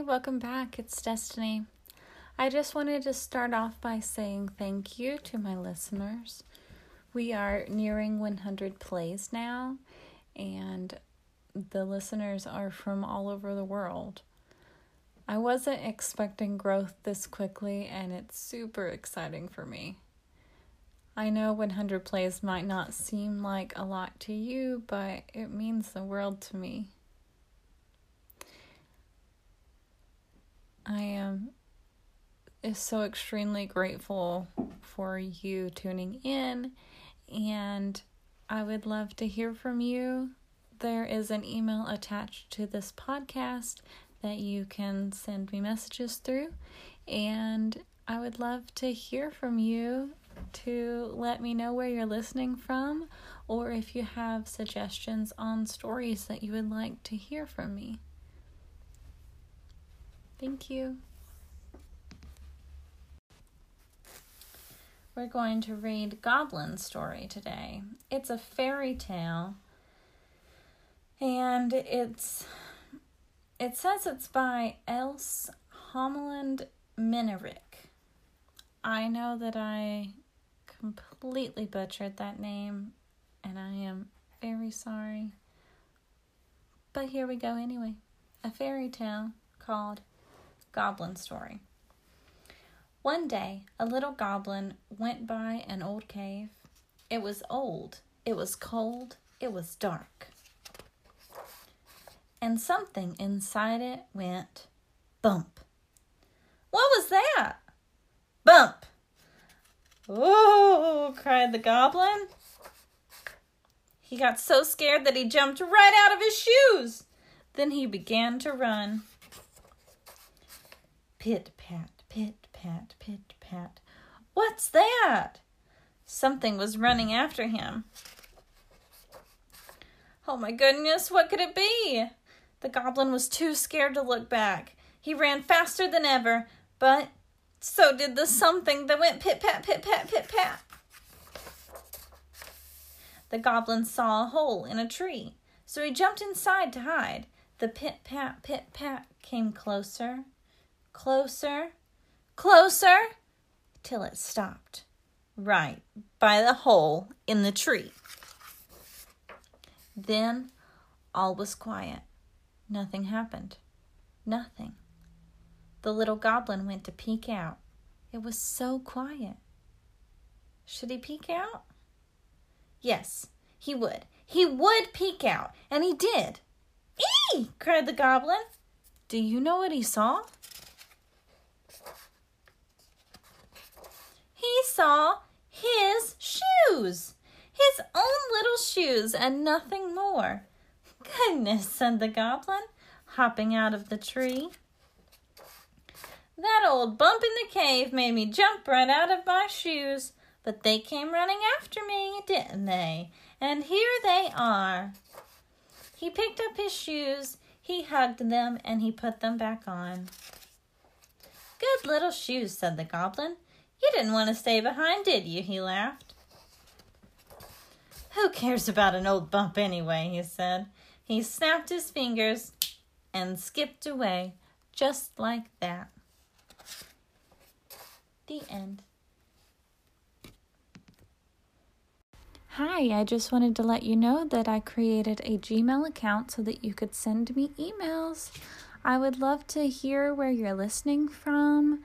Welcome back. It's Destiny. I just wanted to start off by saying thank you to my listeners. We are nearing 100 plays now, and the listeners are from all over the world. I wasn't expecting growth this quickly, and it's super exciting for me. I know 100 plays might not seem like a lot to you, but it means the world to me. I am is so extremely grateful for you tuning in and I would love to hear from you. There is an email attached to this podcast that you can send me messages through and I would love to hear from you to let me know where you're listening from or if you have suggestions on stories that you would like to hear from me. Thank you. We're going to read Goblin Story today. It's a fairy tale and it's it says it's by Else Holmelund Minarik. I know that I completely butchered that name and I am very sorry. But here we go anyway. A fairy tale called Goblin Story. One day, a little goblin went by an old cave. It was old, it was cold, it was dark. And something inside it went bump. What was that? Bump. Oh, cried the goblin. He got so scared that he jumped right out of his shoes. Then he began to run. Pit pat, pit pat, pit pat. What's that? Something was running after him. Oh my goodness, what could it be? The goblin was too scared to look back. He ran faster than ever, but so did the something that went pit pat, pit pat, pit pat. The goblin saw a hole in a tree, so he jumped inside to hide. The pit pat, pit pat came closer closer, closer, till it stopped right by the hole in the tree. Then all was quiet. Nothing happened. Nothing. The little goblin went to peek out. It was so quiet. Should he peek out? Yes, he would. He would peek out, and he did. Ee! cried the goblin. Do you know what he saw? he saw his shoes. His own little shoes and nothing more. Goodness, said the goblin, hopping out of the tree. That old bump in the cave made me jump right out of my shoes, but they came running after me, didn't they? And here they are. He picked up his shoes, he hugged them, and he put them back on. Good little shoes, said the goblin. You didn't want to stay behind, did you? He laughed. Who cares about an old bump anyway? he said. He snapped his fingers and skipped away just like that. The end. Hi, I just wanted to let you know that I created a Gmail account so that you could send me emails. I would love to hear where you're listening from